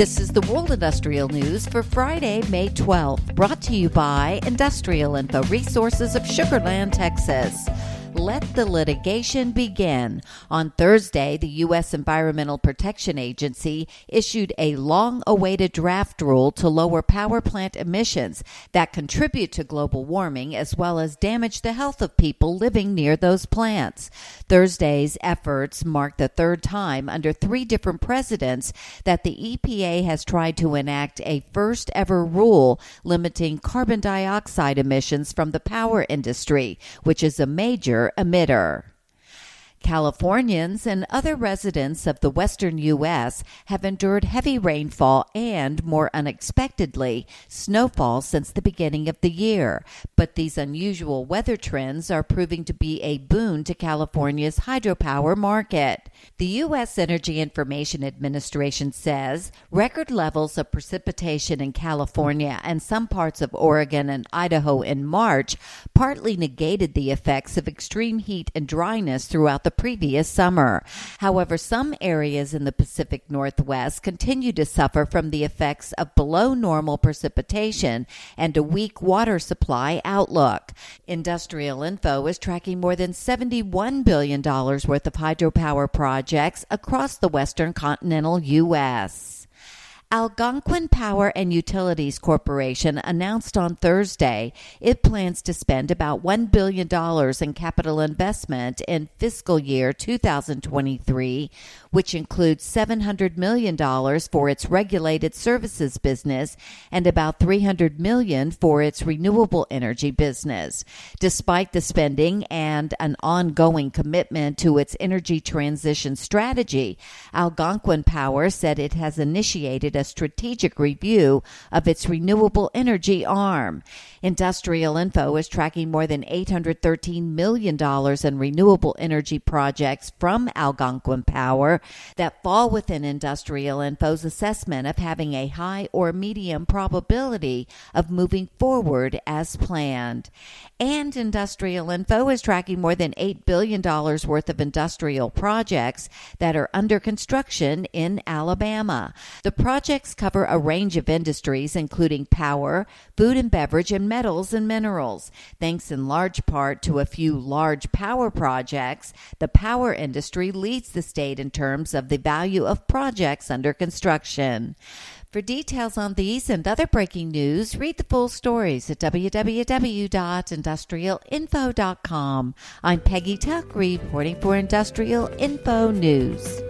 This is the World Industrial News for Friday, May 12th, brought to you by Industrial Info Resources of Sugar Land, Texas let the litigation begin. On Thursday, the U.S. Environmental Protection Agency issued a long awaited draft rule to lower power plant emissions that contribute to global warming as well as damage the health of people living near those plants. Thursday's efforts mark the third time under three different presidents that the EPA has tried to enact a first ever rule limiting carbon dioxide emissions from the power industry, which is a major emitter. Californians and other residents of the western U.S. have endured heavy rainfall and, more unexpectedly, snowfall since the beginning of the year. But these unusual weather trends are proving to be a boon to California's hydropower market. The U.S. Energy Information Administration says record levels of precipitation in California and some parts of Oregon and Idaho in March partly negated the effects of extreme heat and dryness throughout the the previous summer. However, some areas in the Pacific Northwest continue to suffer from the effects of below normal precipitation and a weak water supply outlook. Industrial Info is tracking more than $71 billion worth of hydropower projects across the western continental U.S. Algonquin Power and Utilities Corporation announced on Thursday it plans to spend about $1 billion in capital investment in fiscal year 2023, which includes $700 million for its regulated services business and about 300 million for its renewable energy business. Despite the spending and an ongoing commitment to its energy transition strategy, Algonquin Power said it has initiated a strategic review of its renewable energy arm. Industrial Info is tracking more than $813 million in renewable energy projects from Algonquin Power that fall within Industrial Info's assessment of having a high or medium probability of moving forward as planned. And Industrial Info is tracking more than $8 billion worth of industrial projects that are under construction in Alabama. The project projects cover a range of industries, including power, food and beverage, and metals and minerals. Thanks in large part to a few large power projects, the power industry leads the state in terms of the value of projects under construction. For details on these and other breaking news, read the full stories at www.industrialinfo.com. I'm Peggy Tuck, reporting for Industrial Info News.